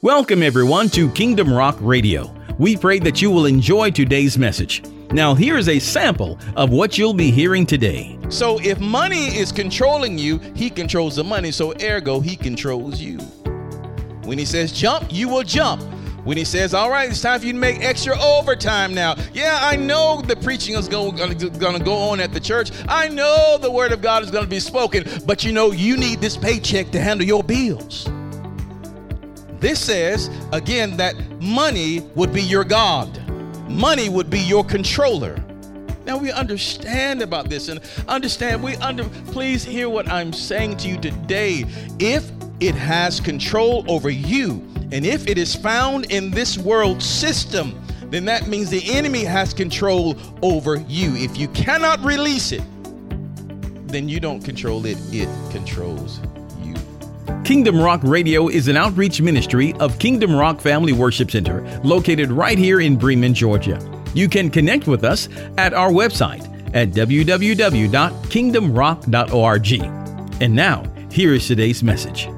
Welcome, everyone, to Kingdom Rock Radio. We pray that you will enjoy today's message. Now, here is a sample of what you'll be hearing today. So, if money is controlling you, he controls the money, so ergo, he controls you. When he says jump, you will jump. When he says, All right, it's time for you to make extra overtime now. Yeah, I know the preaching is going to go on at the church. I know the word of God is going to be spoken, but you know, you need this paycheck to handle your bills. This says, again, that money would be your God, money would be your controller. Now we understand about this and understand we under please hear what I'm saying to you today. If it has control over you and if it is found in this world system, then that means the enemy has control over you. If you cannot release it, then you don't control it, it controls Kingdom Rock Radio is an outreach ministry of Kingdom Rock Family Worship Center located right here in Bremen, Georgia. You can connect with us at our website at www.kingdomrock.org. And now, here is today's message.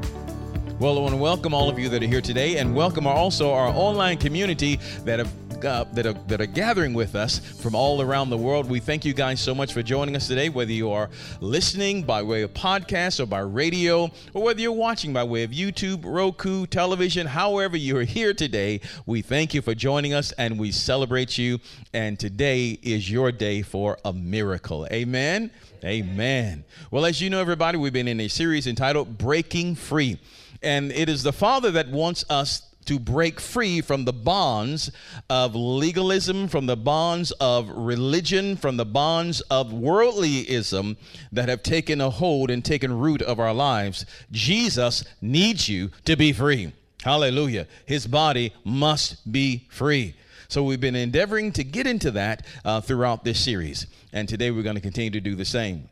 Well, I want to welcome all of you that are here today and welcome also our online community that have uh, that, are, that are gathering with us from all around the world. We thank you guys so much for joining us today, whether you are listening by way of podcast or by radio, or whether you're watching by way of YouTube, Roku, television, however you are here today. We thank you for joining us and we celebrate you. And today is your day for a miracle. Amen. Amen. Well, as you know, everybody, we've been in a series entitled Breaking Free. And it is the Father that wants us to break free from the bonds of legalism, from the bonds of religion, from the bonds of worldlyism that have taken a hold and taken root of our lives. Jesus needs you to be free. Hallelujah. His body must be free. So we've been endeavoring to get into that uh, throughout this series. And today we're going to continue to do the same.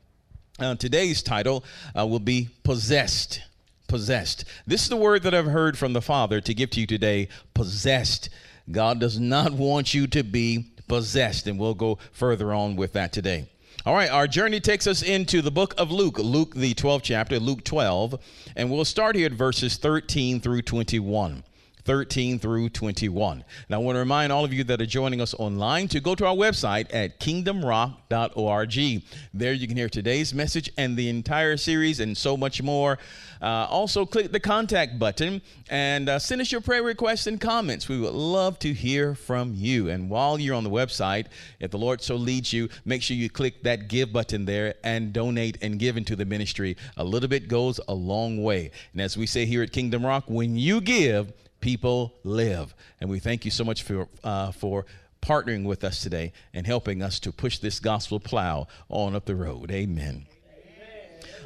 Uh, today's title uh, will be Possessed possessed. This is the word that I've heard from the Father to give to you today possessed. God does not want you to be possessed, and we'll go further on with that today. All right, our journey takes us into the book of Luke, Luke, the 12th chapter, Luke 12, and we'll start here at verses 13 through 21. 13 through 21. And I want to remind all of you that are joining us online to go to our website at kingdomrock.org. There you can hear today's message and the entire series and so much more. Uh, also, click the contact button and uh, send us your prayer requests and comments. We would love to hear from you. And while you're on the website, if the Lord so leads you, make sure you click that give button there and donate and give into the ministry. A little bit goes a long way. And as we say here at Kingdom Rock, when you give, people live. And we thank you so much for, uh, for partnering with us today and helping us to push this gospel plow on up the road. Amen.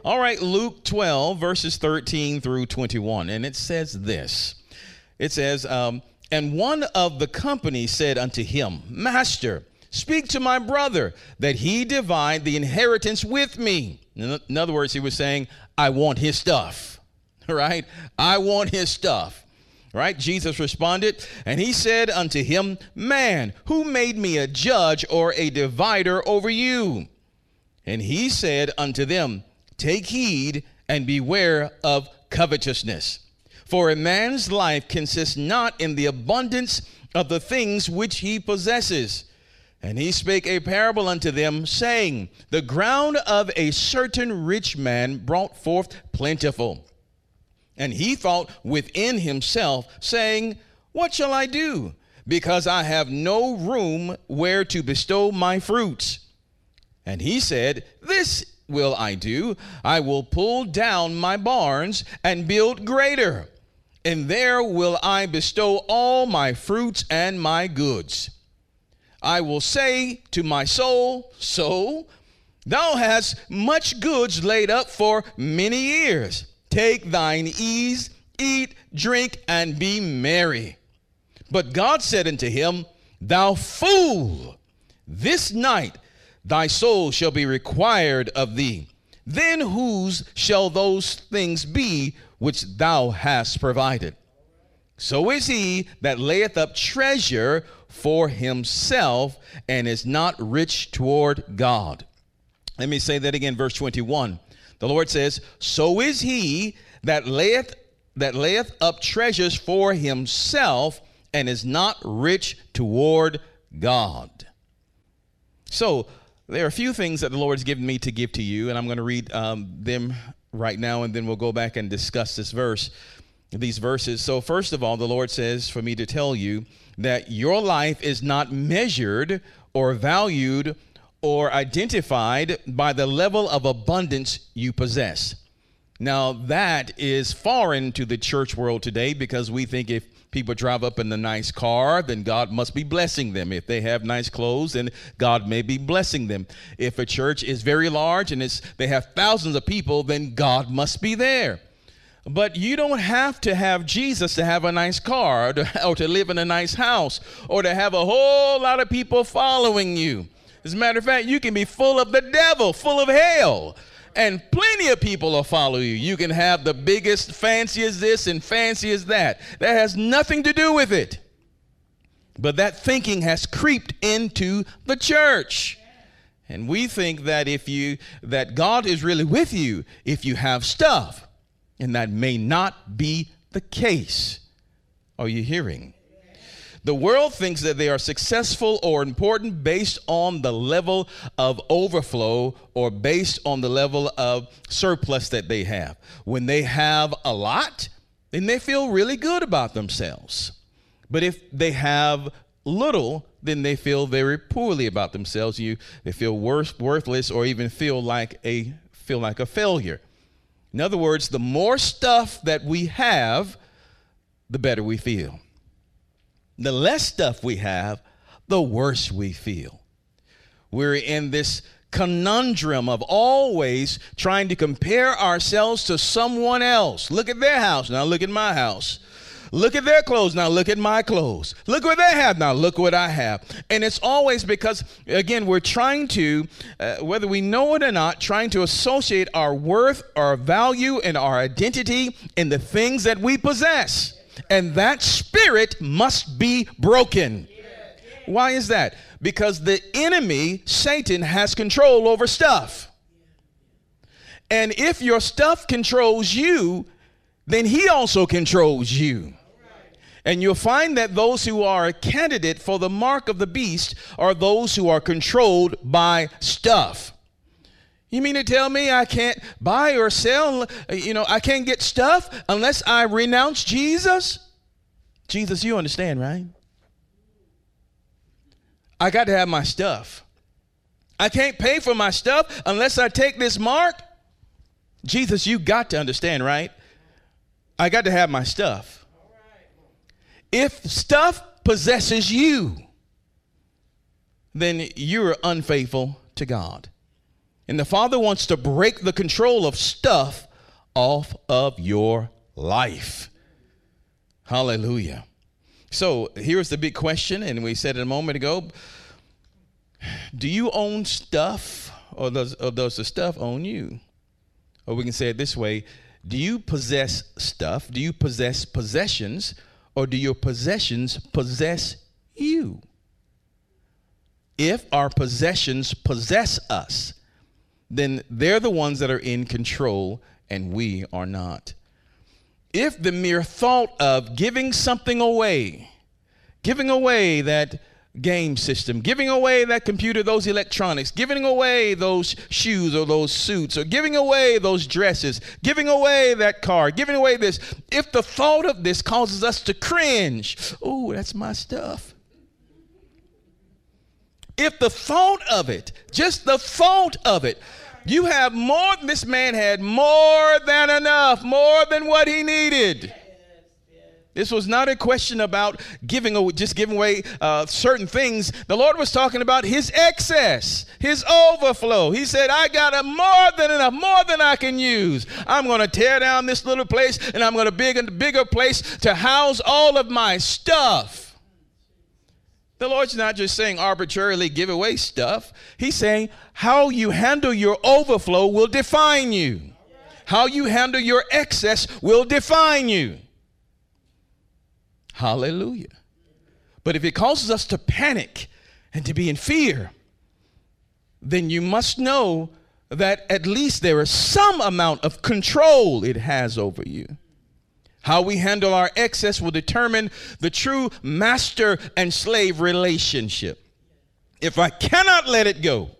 All right, Luke 12, verses 13 through 21. And it says this It says, um, And one of the company said unto him, Master, speak to my brother that he divide the inheritance with me. In other words, he was saying, I want his stuff, right? I want his stuff. Right? Jesus responded, and he said unto him, Man, who made me a judge or a divider over you? And he said unto them, Take heed and beware of covetousness. For a man's life consists not in the abundance of the things which he possesses. And he spake a parable unto them, saying, The ground of a certain rich man brought forth plentiful. And he thought within himself, saying, What shall I do? Because I have no room where to bestow my fruits. And he said, This will I do. I will pull down my barns and build greater, and there will I bestow all my fruits and my goods. I will say to my soul, Soul, thou hast much goods laid up for many years. Take thine ease, eat, drink, and be merry. But God said unto him, Thou fool, this night thy soul shall be required of thee. Then whose shall those things be which thou hast provided? So is he that layeth up treasure for himself and is not rich toward God. Let me say that again, verse 21. The Lord says, So is he that layeth that layeth up treasures for himself and is not rich toward God. So, there are a few things that the Lord has given me to give to you, and I'm going to read um, them right now, and then we'll go back and discuss this verse, these verses. So, first of all, the Lord says for me to tell you that your life is not measured or valued or identified by the level of abundance you possess. Now, that is foreign to the church world today because we think if people drive up in a nice car, then God must be blessing them. If they have nice clothes, then God may be blessing them. If a church is very large and they have thousands of people, then God must be there. But you don't have to have Jesus to have a nice car or to, or to live in a nice house or to have a whole lot of people following you. As a matter of fact, you can be full of the devil, full of hell and plenty of people will follow you. You can have the biggest, fancy as this and fancy as that. That has nothing to do with it. But that thinking has creeped into the church. And we think that if you that God is really with you if you have stuff. And that may not be the case. Are you hearing? The world thinks that they are successful or important based on the level of overflow or based on the level of surplus that they have. When they have a lot, then they feel really good about themselves. But if they have little, then they feel very poorly about themselves. You they feel worth, worthless or even feel like a feel like a failure. In other words, the more stuff that we have, the better we feel the less stuff we have, the worse we feel. We're in this conundrum of always trying to compare ourselves to someone else. Look at their house, now look at my house. Look at their clothes, now look at my clothes. Look what they have, now look what I have. And it's always because, again, we're trying to, uh, whether we know it or not, trying to associate our worth, our value, and our identity in the things that we possess and that spirit must be broken. Why is that? Because the enemy, Satan, has control over stuff. And if your stuff controls you, then he also controls you. And you'll find that those who are a candidate for the mark of the beast are those who are controlled by stuff. You mean to tell me I can't buy or sell, you know, I can't get stuff unless I renounce Jesus? Jesus, you understand, right? I got to have my stuff. I can't pay for my stuff unless I take this mark. Jesus, you got to understand, right? I got to have my stuff. If stuff possesses you, then you're unfaithful to God. And the Father wants to break the control of stuff off of your life. Hallelujah. So here's the big question, and we said it a moment ago Do you own stuff, or does, or does the stuff own you? Or we can say it this way Do you possess stuff? Do you possess possessions? Or do your possessions possess you? If our possessions possess us, then they're the ones that are in control and we are not. If the mere thought of giving something away, giving away that game system, giving away that computer, those electronics, giving away those shoes or those suits, or giving away those dresses, giving away that car, giving away this, if the thought of this causes us to cringe, oh, that's my stuff. If the thought of it, just the thought of it, you have more, this man had more than enough, more than what he needed. This was not a question about giving just giving away uh, certain things. The Lord was talking about His excess, His overflow. He said, "I got a more than enough, more than I can use. I'm going to tear down this little place, and I'm going to build a bigger place to house all of my stuff." The Lord's not just saying arbitrarily give away stuff. He's saying how you handle your overflow will define you. How you handle your excess will define you. Hallelujah. But if it causes us to panic and to be in fear, then you must know that at least there is some amount of control it has over you. How we handle our excess will determine the true master and slave relationship. If I cannot let it go,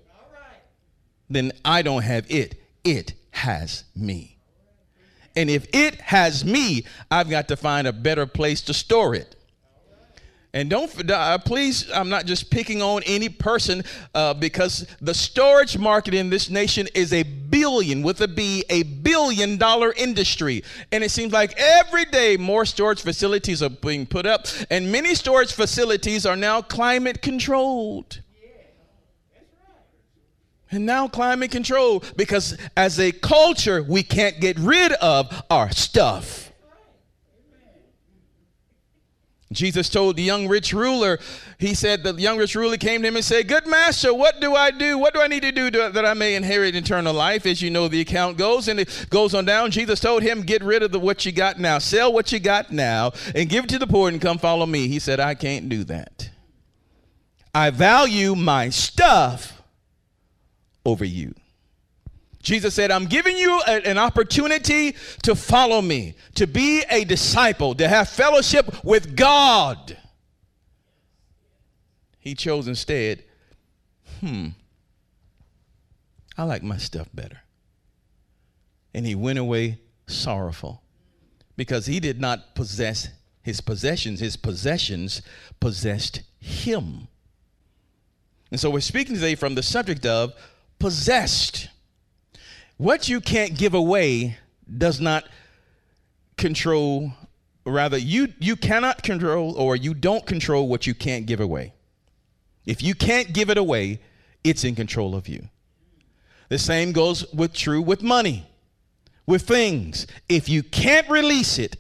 then I don't have it. It has me. And if it has me, I've got to find a better place to store it. And don't uh, please, I'm not just picking on any person uh, because the storage market in this nation is a billion, with a B, a billion dollar industry. And it seems like every day more storage facilities are being put up, and many storage facilities are now climate controlled. And now climate control because as a culture, we can't get rid of our stuff. Jesus told the young rich ruler, he said, the young rich ruler came to him and said, Good master, what do I do? What do I need to do to, that I may inherit eternal life? As you know, the account goes and it goes on down. Jesus told him, Get rid of the, what you got now, sell what you got now, and give it to the poor and come follow me. He said, I can't do that. I value my stuff over you. Jesus said, I'm giving you a, an opportunity to follow me, to be a disciple, to have fellowship with God. He chose instead, hmm, I like my stuff better. And he went away sorrowful because he did not possess his possessions, his possessions possessed him. And so we're speaking today from the subject of possessed. What you can't give away does not control, rather, you, you cannot control or you don't control what you can't give away. If you can't give it away, it's in control of you. The same goes with true with money, with things. If you can't release it,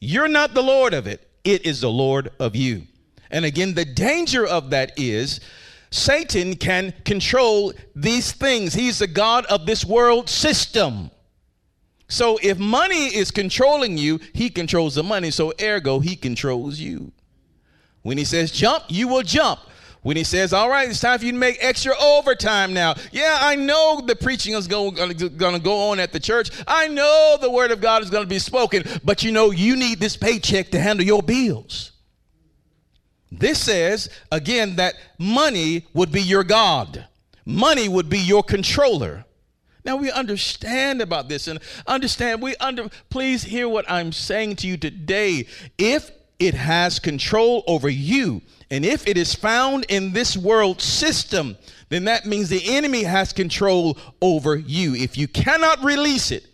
you're not the Lord of it, it is the Lord of you. And again, the danger of that is Satan can control these things. He's the God of this world system. So if money is controlling you, he controls the money. So ergo, he controls you. When he says jump, you will jump. When he says, all right, it's time for you to make extra overtime now. Yeah, I know the preaching is going to go on at the church. I know the word of God is going to be spoken, but you know, you need this paycheck to handle your bills. This says, again, that money would be your God, money would be your controller. Now we understand about this and understand, we under, please hear what I'm saying to you today. If it has control over you, and if it is found in this world system, then that means the enemy has control over you. If you cannot release it,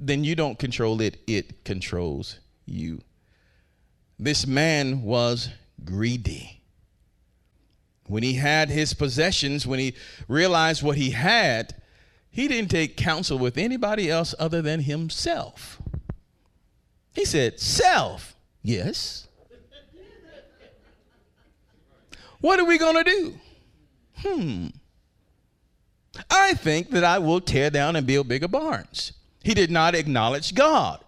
then you don't control it, it controls you. This man was greedy. When he had his possessions, when he realized what he had, he didn't take counsel with anybody else other than himself. He said, Self, yes. What are we going to do? Hmm. I think that I will tear down and build bigger barns. He did not acknowledge God.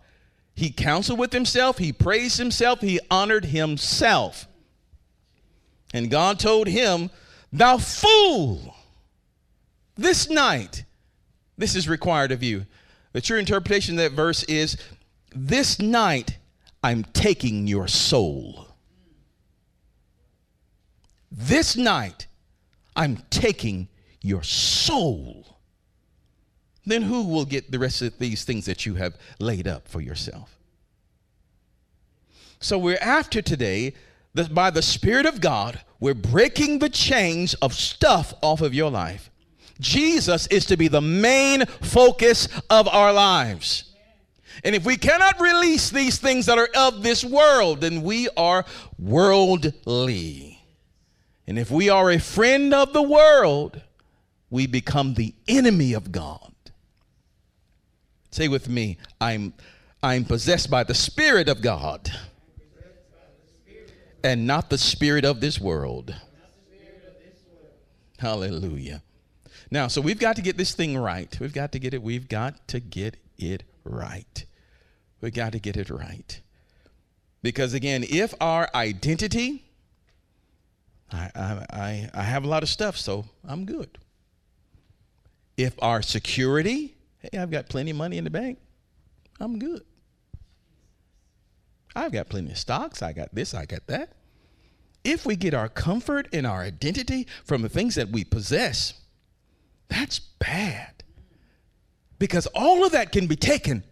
He counseled with himself, he praised himself, he honored himself. And God told him, Thou fool, this night, this is required of you. The true interpretation of that verse is, This night I'm taking your soul. This night I'm taking your soul. Then who will get the rest of these things that you have laid up for yourself? So we're after today that by the Spirit of God, we're breaking the chains of stuff off of your life. Jesus is to be the main focus of our lives. And if we cannot release these things that are of this world, then we are worldly. And if we are a friend of the world, we become the enemy of God. Say with me, I'm, I'm possessed by the Spirit of God and not the spirit of this world. Hallelujah. Now, so we've got to get this thing right. We've got to get it. We've got to get it right. We've got to get it right. Because again, if our identity, I, I, I have a lot of stuff, so I'm good. If our security, hey, I've got plenty of money in the bank, I'm good. I've got plenty of stocks. I got this, I got that. If we get our comfort and our identity from the things that we possess, that's bad. Because all of that can be taken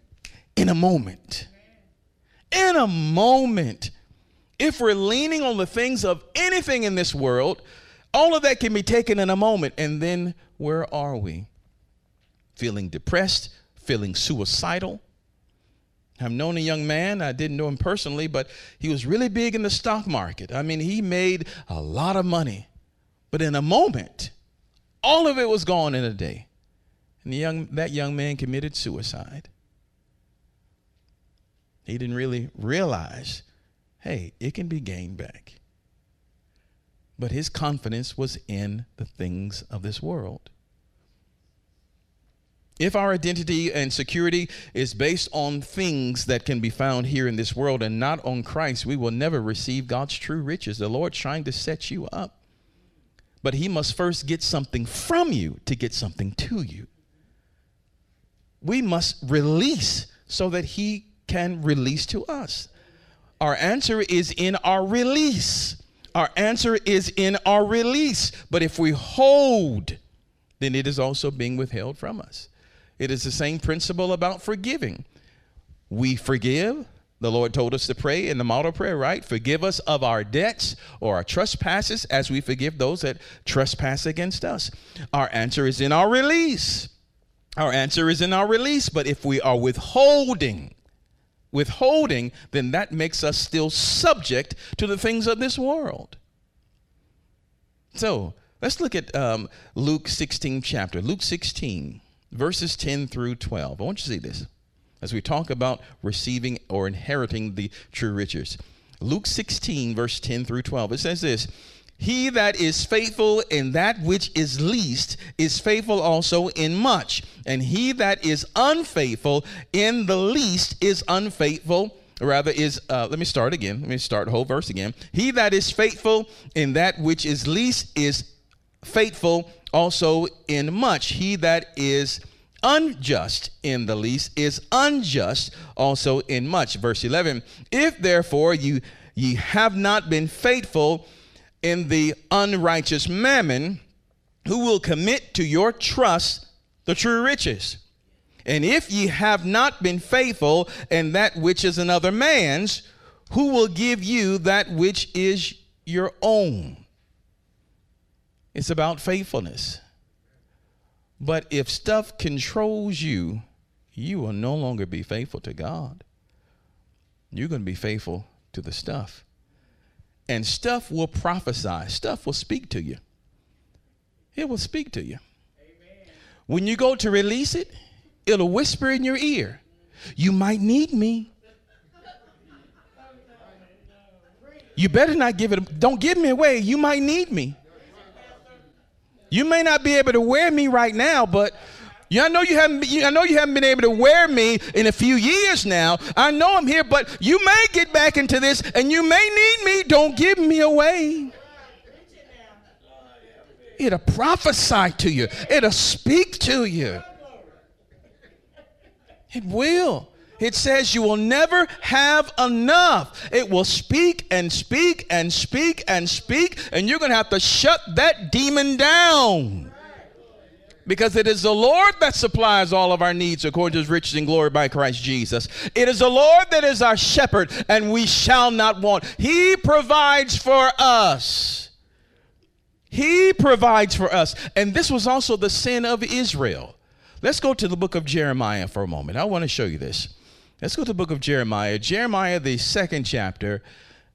in a moment. In a moment. If we're leaning on the things of anything in this world, all of that can be taken in a moment. And then where are we? Feeling depressed, feeling suicidal. I've known a young man, I didn't know him personally, but he was really big in the stock market. I mean, he made a lot of money. But in a moment, all of it was gone in a day. And young, that young man committed suicide. He didn't really realize, hey, it can be gained back. But his confidence was in the things of this world. If our identity and security is based on things that can be found here in this world and not on Christ, we will never receive God's true riches. The Lord's trying to set you up. But He must first get something from you to get something to you. We must release so that He can release to us. Our answer is in our release. Our answer is in our release. But if we hold, then it is also being withheld from us. It is the same principle about forgiving. We forgive. The Lord told us to pray in the model prayer, right? Forgive us of our debts or our trespasses as we forgive those that trespass against us. Our answer is in our release. Our answer is in our release. But if we are withholding, withholding, then that makes us still subject to the things of this world. So let's look at um, Luke 16 chapter. Luke 16, verses 10 through 12. I want you to see this as we talk about receiving or inheriting the true riches. Luke 16, verse 10 through 12. It says this he that is faithful in that which is least is faithful also in much. And he that is unfaithful in the least is unfaithful. Rather, is, uh, let me start again. Let me start the whole verse again. He that is faithful in that which is least is faithful also in much. He that is unjust in the least is unjust also in much. Verse 11 If therefore you ye have not been faithful in the unrighteous mammon, who will commit to your trust the true riches. And if ye have not been faithful in that which is another man's, who will give you that which is your own? It's about faithfulness. But if stuff controls you, you will no longer be faithful to God. You're going to be faithful to the stuff and stuff will prophesy, stuff will speak to you. It will speak to you. Amen. When you go to release it, it'll whisper in your ear, You might need me. You better not give it, don't give me away. You might need me. You may not be able to wear me right now, but I know you haven't. I know you haven't been able to wear me in a few years now. I know I'm here, but you may get back into this, and you may need me. Don't give me away. It'll prophesy to you. It'll speak to you. It will. It says you will never have enough. It will speak and speak and speak and speak, and you're going to have to shut that demon down because it is the Lord that supplies all of our needs according to his riches and glory by Christ Jesus. It is the Lord that is our shepherd, and we shall not want. He provides for us. He provides for us. And this was also the sin of Israel. Let's go to the book of Jeremiah for a moment. I want to show you this. Let's go to the book of Jeremiah, Jeremiah, the second chapter.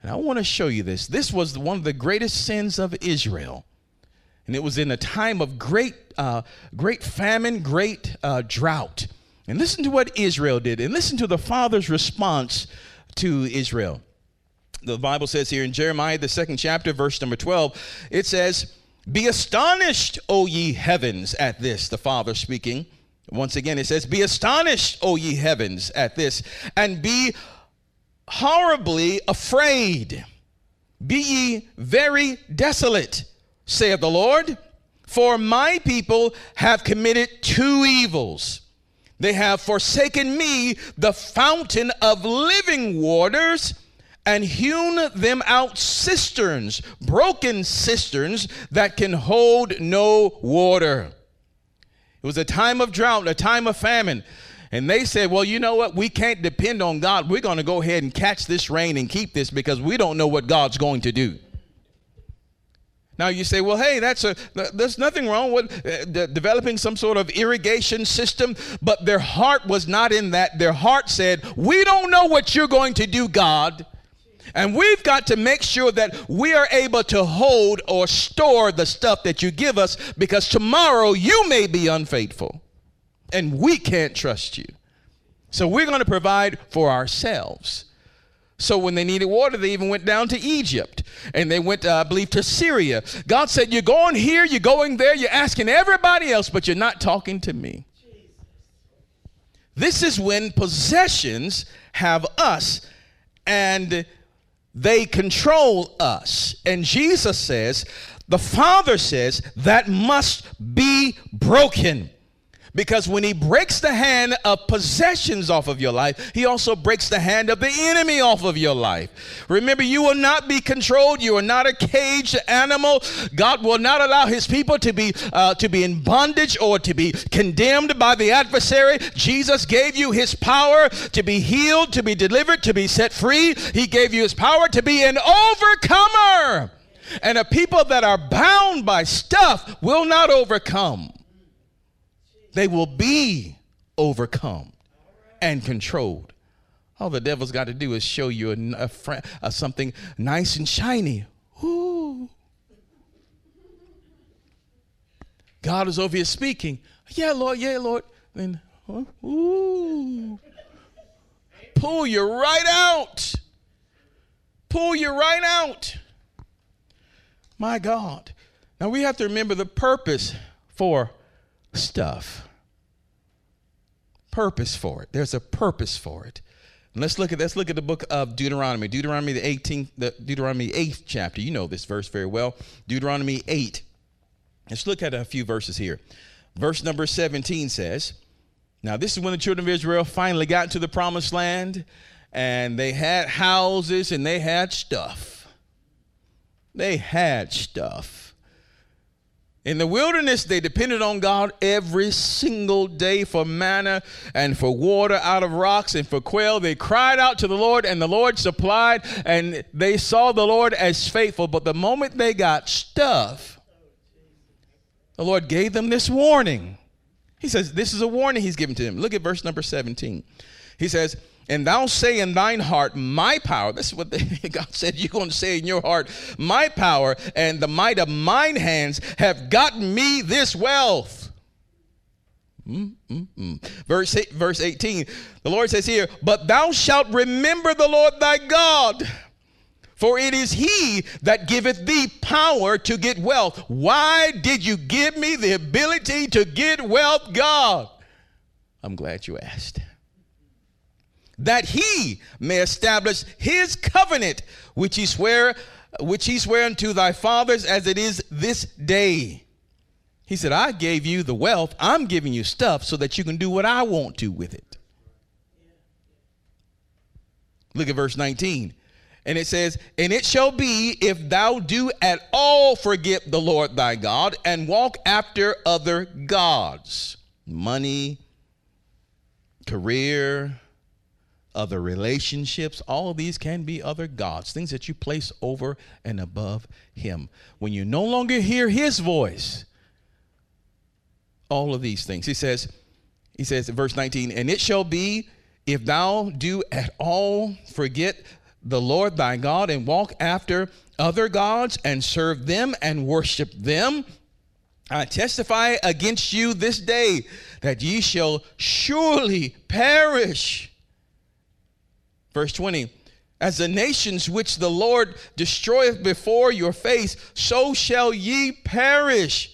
And I want to show you this. This was one of the greatest sins of Israel. And it was in a time of great, uh, great famine, great uh, drought. And listen to what Israel did, and listen to the father's response to Israel. The Bible says here in Jeremiah, the second chapter, verse number 12, it says, Be astonished, O ye heavens, at this, the Father speaking. Once again, it says, Be astonished, O ye heavens, at this, and be horribly afraid. Be ye very desolate saith the Lord. For my people have committed two evils. They have forsaken me, the fountain of living waters, and hewn them out cisterns, broken cisterns that can hold no water. It was a time of drought, a time of famine. And they said, Well, you know what? We can't depend on God. We're going to go ahead and catch this rain and keep this because we don't know what God's going to do. Now you say, well, hey, that's a there's nothing wrong with uh, de- developing some sort of irrigation system, but their heart was not in that. Their heart said, "We don't know what you're going to do, God." And we've got to make sure that we are able to hold or store the stuff that you give us because tomorrow you may be unfaithful and we can't trust you. So we're going to provide for ourselves. So when they needed water, they even went down to Egypt and they went, uh, I believe, to Syria. God said, You're going here, you're going there, you're asking everybody else, but you're not talking to me. This is when possessions have us and they control us. And Jesus says, the Father says, that must be broken. Because when he breaks the hand of possessions off of your life, he also breaks the hand of the enemy off of your life. Remember, you will not be controlled. You are not a caged animal. God will not allow his people to be uh, to be in bondage or to be condemned by the adversary. Jesus gave you his power to be healed, to be delivered, to be set free. He gave you his power to be an overcomer. And a people that are bound by stuff will not overcome they will be overcome and controlled. All the devil's got to do is show you a, a, a something nice and shiny. Ooh. God is over here speaking. Yeah, Lord. Yeah, Lord. Then, ooh. Pull you right out. Pull you right out. My God. Now we have to remember the purpose for stuff. Purpose for it. There's a purpose for it. And let's look at let's look at the book of Deuteronomy. Deuteronomy the 18th, the Deuteronomy 8th chapter. You know this verse very well. Deuteronomy 8. Let's look at a few verses here. Verse number 17 says, Now this is when the children of Israel finally got to the promised land, and they had houses and they had stuff. They had stuff. In the wilderness, they depended on God every single day for manna and for water out of rocks and for quail. They cried out to the Lord, and the Lord supplied, and they saw the Lord as faithful. But the moment they got stuff, the Lord gave them this warning. He says, This is a warning He's given to them. Look at verse number 17. He says, and thou say in thine heart, My power. This is what the, God said you're going to say in your heart. My power and the might of mine hands have gotten me this wealth. Mm, mm, mm. Verse, eight, verse 18, the Lord says here, But thou shalt remember the Lord thy God, for it is he that giveth thee power to get wealth. Why did you give me the ability to get wealth, God? I'm glad you asked that he may establish his covenant which he swear which he sware unto thy fathers as it is this day. He said i gave you the wealth. I'm giving you stuff so that you can do what i want to with it. Look at verse 19 and it says, And it shall be if thou do at all forget the Lord thy God and walk after other gods, money, career, other relationships. All of these can be other gods, things that you place over and above Him. When you no longer hear His voice, all of these things. He says, He says in verse 19, and it shall be if thou do at all forget the Lord thy God and walk after other gods and serve them and worship them. I testify against you this day that ye shall surely perish Verse 20 As the nations which the Lord destroyeth before your face, so shall ye perish,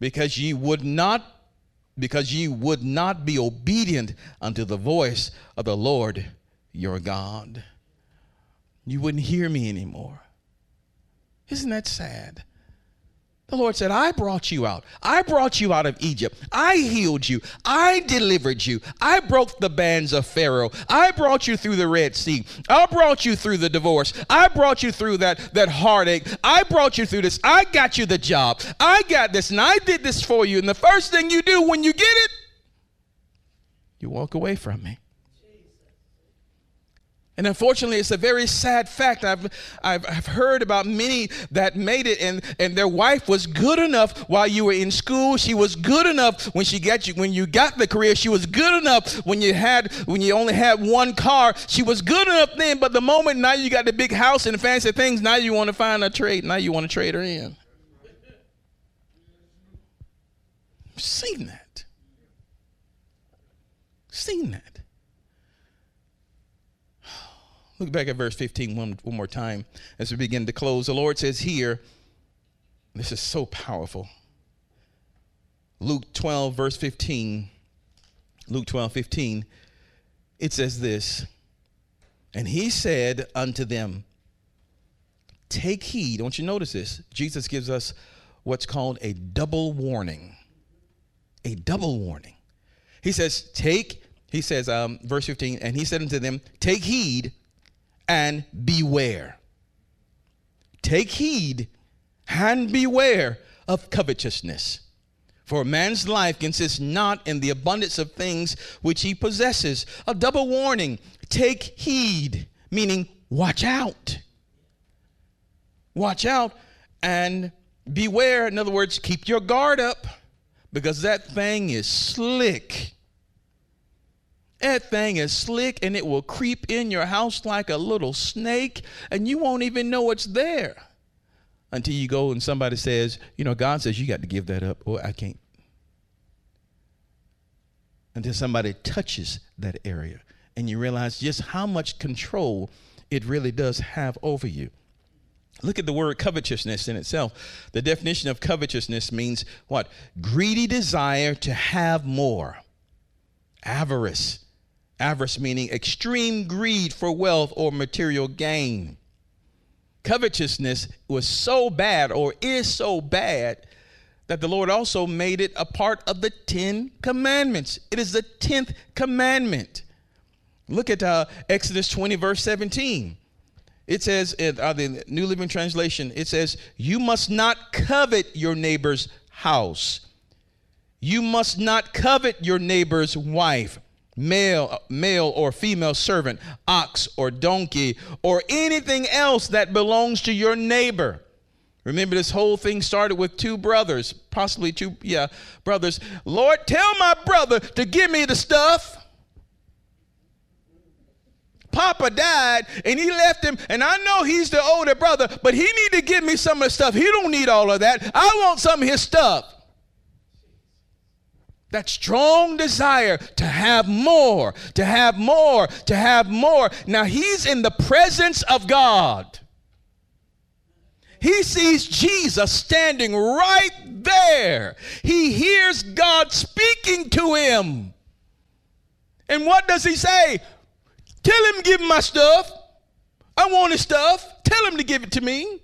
because ye would not because ye would not be obedient unto the voice of the Lord your God. You wouldn't hear me anymore. Isn't that sad? The Lord said, I brought you out. I brought you out of Egypt. I healed you. I delivered you. I broke the bands of Pharaoh. I brought you through the Red Sea. I brought you through the divorce. I brought you through that, that heartache. I brought you through this. I got you the job. I got this and I did this for you. And the first thing you do when you get it, you walk away from me. And unfortunately, it's a very sad fact. I've, I've, I've, heard about many that made it, and, and their wife was good enough while you were in school. She was good enough when she got you when you got the career. She was good enough when you had when you only had one car. She was good enough then, but the moment now you got the big house and fancy things, now you want to find a trade. Now you want to trade her in. seen that. Seen that. Look back at verse 15 one, one more time as we begin to close. The Lord says here, this is so powerful. Luke 12, verse 15. Luke 12, 15. It says this And he said unto them, Take heed. Don't you notice this? Jesus gives us what's called a double warning. A double warning. He says, Take, he says, um, verse 15, and he said unto them, Take heed and beware. Take heed and beware of covetousness. For man's life consists not in the abundance of things which he possesses. A double warning take heed, meaning watch out. Watch out and beware. In other words, keep your guard up because that thing is slick. That thing is slick and it will creep in your house like a little snake, and you won't even know it's there until you go and somebody says, You know, God says you got to give that up. Oh, I can't. Until somebody touches that area and you realize just how much control it really does have over you. Look at the word covetousness in itself. The definition of covetousness means what? Greedy desire to have more, avarice, Avarice meaning extreme greed for wealth or material gain. Covetousness was so bad or is so bad that the Lord also made it a part of the Ten Commandments. It is the tenth commandment. Look at uh, Exodus 20, verse 17. It says in uh, the New Living Translation, it says, You must not covet your neighbor's house. You must not covet your neighbor's wife male uh, male or female servant ox or donkey or anything else that belongs to your neighbor remember this whole thing started with two brothers possibly two yeah brothers lord tell my brother to give me the stuff Papa died and he left him, and I know he's the older brother, but he need to give me some of the stuff. He don't need all of that. I want some of his stuff that strong desire to have more, to have more, to have more. Now he's in the presence of God. He sees Jesus standing right there. He hears God speaking to him. And what does he say? Tell him give my stuff. I want his stuff. Tell him to give it to me.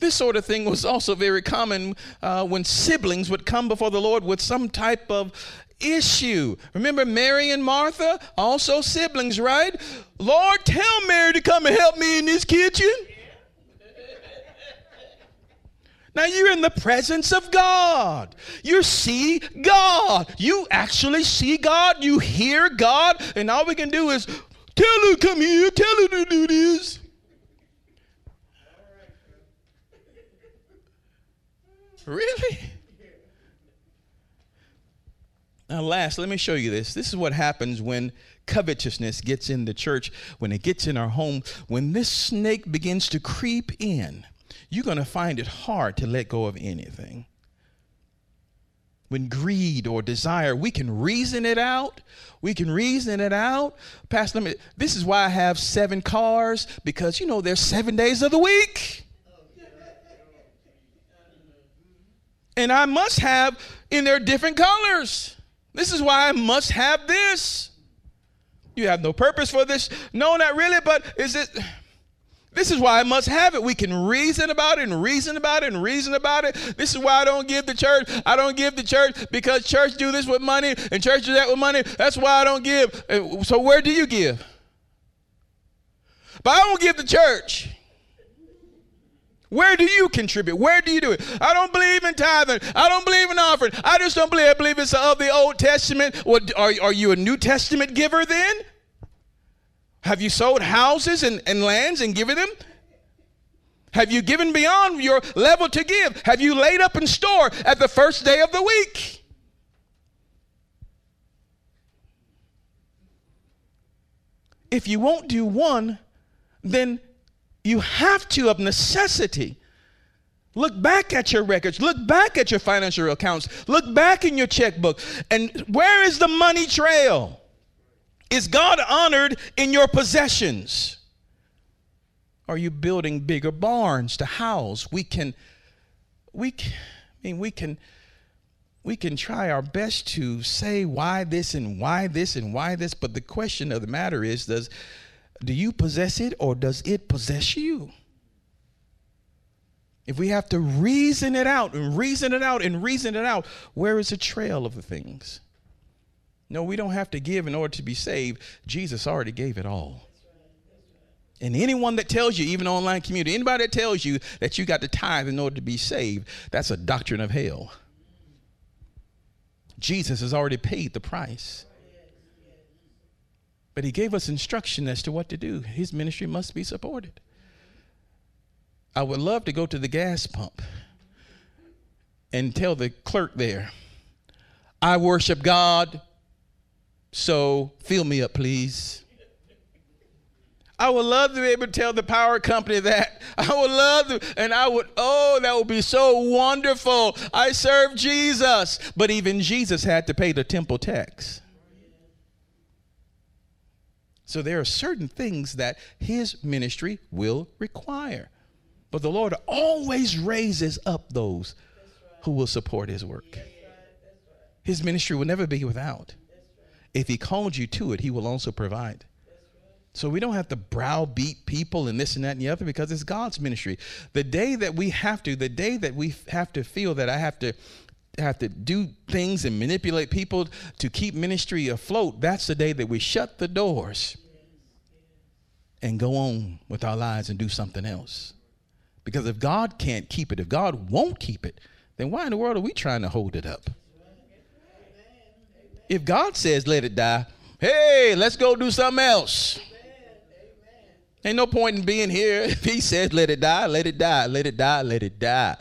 This sort of thing was also very common uh, when siblings would come before the Lord with some type of issue. Remember Mary and Martha, also siblings, right? Lord, tell Mary to come and help me in this kitchen. Now you're in the presence of God. You see God. You actually see God. You hear God. And all we can do is tell her, come here, tell her to do this. Really? Now, last, let me show you this. This is what happens when covetousness gets in the church, when it gets in our home. When this snake begins to creep in, you're going to find it hard to let go of anything. When greed or desire, we can reason it out. We can reason it out. Pastor, me, this is why I have seven cars because, you know, there's seven days of the week. And I must have in their different colors. This is why I must have this. You have no purpose for this. No, not really, but is it This is why I must have it. We can reason about it and reason about it and reason about it. This is why I don't give the church. I don't give the church because church do this with money and church do that with money. That's why I don't give. Uh, so where do you give? But I don't give the church. Where do you contribute? Where do you do it? I don't believe in tithing. I don't believe in offering. I just don't believe. I believe it's of the Old Testament. What are, are you a New Testament giver then? Have you sold houses and, and lands and given them? Have you given beyond your level to give? Have you laid up in store at the first day of the week? If you won't do one, then you have to, of necessity, look back at your records, look back at your financial accounts, look back in your checkbook, and where is the money trail? Is God honored in your possessions? Are you building bigger barns to house? We can, we can, I mean, we can, we can try our best to say why this and why this and why this, but the question of the matter is, does, do you possess it or does it possess you? If we have to reason it out and reason it out and reason it out, where is the trail of the things? No, we don't have to give in order to be saved. Jesus already gave it all. And anyone that tells you, even online community, anybody that tells you that you got to tithe in order to be saved, that's a doctrine of hell. Jesus has already paid the price. But he gave us instruction as to what to do. His ministry must be supported. I would love to go to the gas pump and tell the clerk there, I worship God so fill me up, please. I would love to be able to tell the power company that. I would love to, and I would, oh, that would be so wonderful. I serve Jesus. But even Jesus had to pay the temple tax. So there are certain things that his ministry will require. But the Lord always raises up those who will support his work. His ministry will never be without. If he called you to it, he will also provide. So we don't have to browbeat people and this and that and the other because it's God's ministry. The day that we have to, the day that we have to feel that I have to have to do things and manipulate people to keep ministry afloat, that's the day that we shut the doors and go on with our lives and do something else. Because if God can't keep it, if God won't keep it, then why in the world are we trying to hold it up? If God says let it die, hey, let's go do something else. Ain't no point in being here. If he says let it die, let it die, let it die, let it die.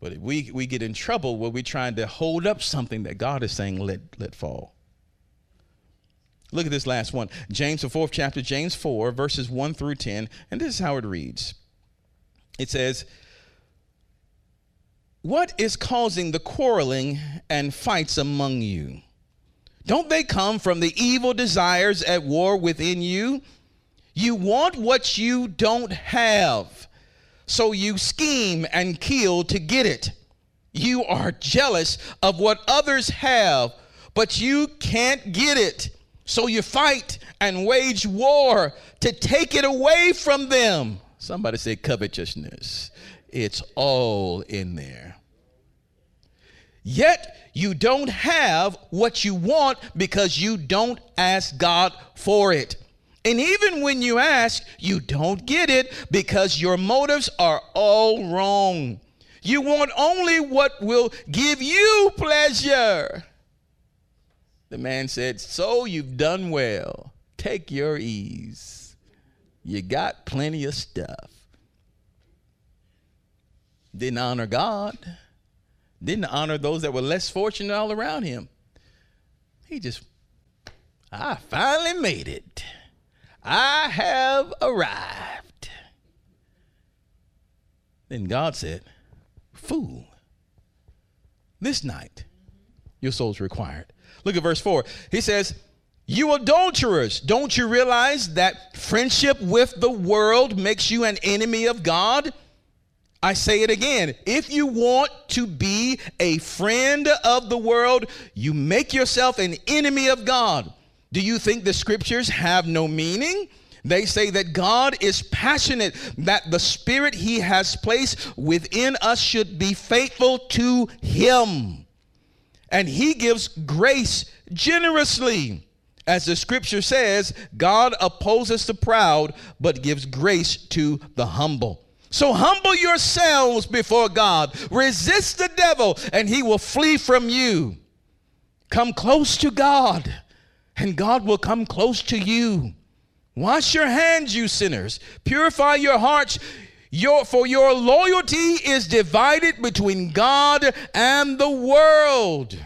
But if we, we get in trouble where we're trying to hold up something that God is saying let, let fall. Look at this last one. James, the fourth chapter, James 4, verses 1 through 10. And this is how it reads It says, What is causing the quarreling and fights among you? Don't they come from the evil desires at war within you? You want what you don't have, so you scheme and kill to get it. You are jealous of what others have, but you can't get it. So you fight and wage war to take it away from them. Somebody say covetousness. It's all in there. Yet you don't have what you want because you don't ask God for it. And even when you ask, you don't get it because your motives are all wrong. You want only what will give you pleasure. The man said, So you've done well. Take your ease. You got plenty of stuff. Didn't honor God didn't honor those that were less fortunate all around him. He just, I finally made it. I have arrived. Then God said, Fool, this night your soul's required. Look at verse 4. He says, You adulterers, don't you realize that friendship with the world makes you an enemy of God? I say it again. If you want to be a friend of the world, you make yourself an enemy of God. Do you think the scriptures have no meaning? They say that God is passionate, that the spirit he has placed within us should be faithful to him. And he gives grace generously. As the scripture says, God opposes the proud, but gives grace to the humble. So humble yourselves before God. Resist the devil, and he will flee from you. Come close to God, and God will come close to you. Wash your hands, you sinners. Purify your hearts. Your, for your loyalty is divided between God and the world.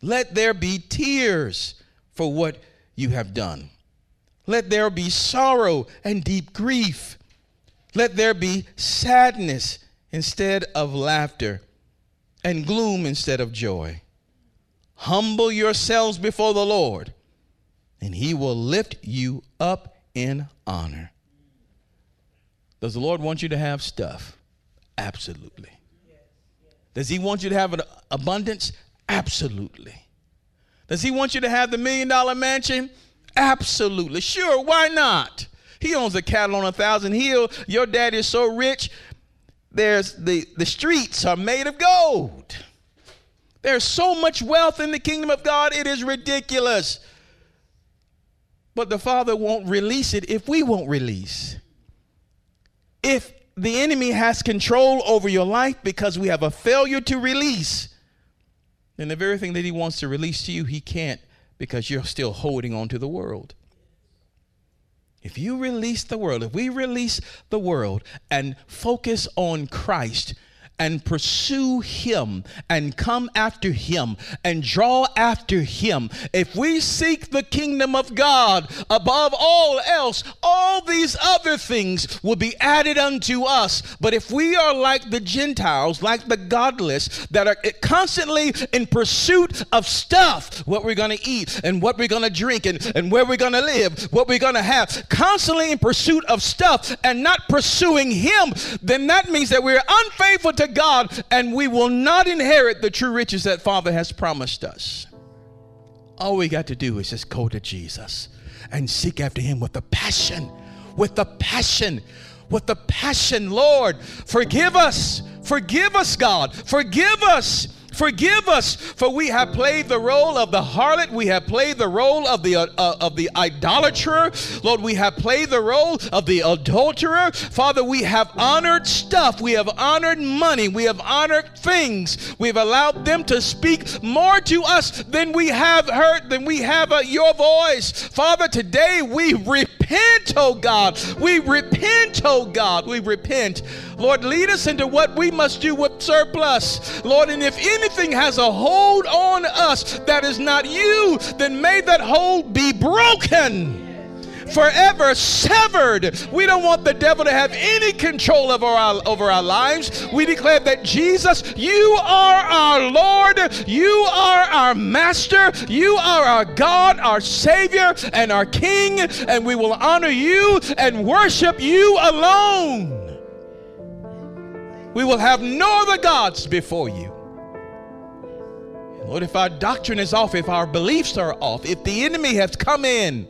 Let there be tears for what you have done. Let there be sorrow and deep grief. Let there be sadness instead of laughter and gloom instead of joy. Humble yourselves before the Lord, and he will lift you up in honor. Does the Lord want you to have stuff? Absolutely. Does he want you to have an abundance? Absolutely. Does he want you to have the million dollar mansion? Absolutely. Sure, why not? He owns a cattle on a thousand hill. Your dad is so rich. There's the, the streets are made of gold. There's so much wealth in the kingdom of God, it is ridiculous. But the Father won't release it if we won't release. If the enemy has control over your life because we have a failure to release, then the very thing that he wants to release to you, he can't because you're still holding on to the world. If you release the world, if we release the world and focus on Christ, and pursue him and come after him and draw after him, if we seek the kingdom of God above all else, all these other things will be added unto us. But if we are like the Gentiles, like the godless, that are constantly in pursuit of stuff, what we're going to eat and what we're going to drink and, and where we're going to live, what we're going to have, constantly in pursuit of stuff and not pursuing him, then that means that we're unfaithful to God and we will not inherit the true riches that Father has promised us. All we got to do is just go to Jesus and seek after him with the passion, with the passion, with the passion. Lord, forgive us. Forgive us, God. Forgive us Forgive us, for we have played the role of the harlot. We have played the role of the uh, uh, of the idolater. Lord, we have played the role of the adulterer. Father, we have honored stuff. We have honored money. We have honored things. We have allowed them to speak more to us than we have heard, than we have uh, your voice. Father, today we repent, oh God. We repent, oh God. We repent. Lord, lead us into what we must do with surplus. Lord, and if any anything has a hold on us that is not you, then may that hold be broken forever severed. We don't want the devil to have any control over our, over our lives. We declare that Jesus, you are our Lord, you are our Master, you are our God, our Savior, and our King, and we will honor you and worship you alone. We will have no other gods before you. Lord, if our doctrine is off, if our beliefs are off, if the enemy has come in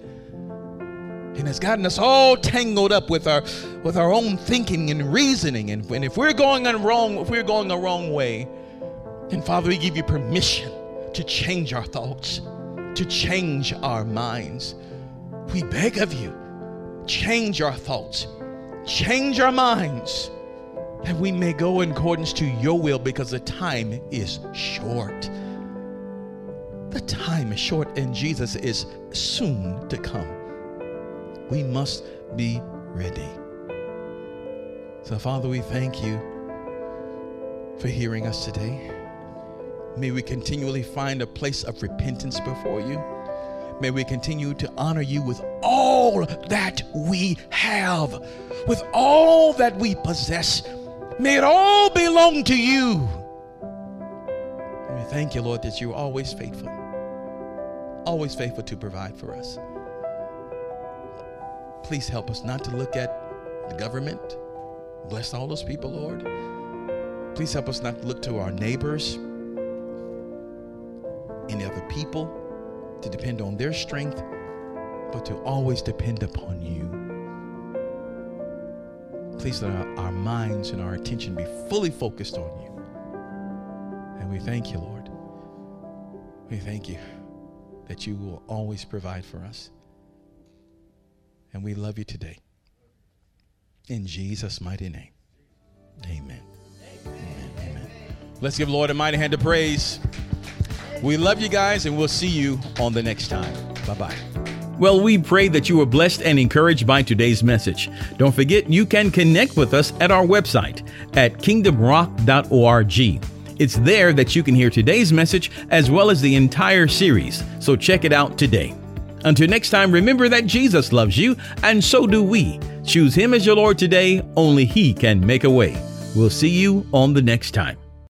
and has gotten us all tangled up with our with our own thinking and reasoning, and, and if we're going on wrong, if we're going the wrong way, then Father, we give you permission to change our thoughts, to change our minds. We beg of you, change our thoughts, change our minds, that we may go in accordance to your will because the time is short. The time is short and Jesus is soon to come. We must be ready. So, Father, we thank you for hearing us today. May we continually find a place of repentance before you. May we continue to honor you with all that we have, with all that we possess. May it all belong to you. Thank you, Lord, that you're always faithful always faithful to provide for us. Please help us not to look at the government. Bless all those people, Lord. Please help us not to look to our neighbors, any other people, to depend on their strength. but to always depend upon you. Please let our, our minds and our attention be fully focused on you. And we thank you, Lord. We thank you that you will always provide for us. And we love you today. In Jesus' mighty name. Amen. Amen. Amen. Let's give Lord a mighty hand of praise. We love you guys, and we'll see you on the next time. Bye bye. Well, we pray that you were blessed and encouraged by today's message. Don't forget, you can connect with us at our website at kingdomrock.org. It's there that you can hear today's message as well as the entire series, so check it out today. Until next time, remember that Jesus loves you, and so do we. Choose Him as your Lord today, only He can make a way. We'll see you on the next time.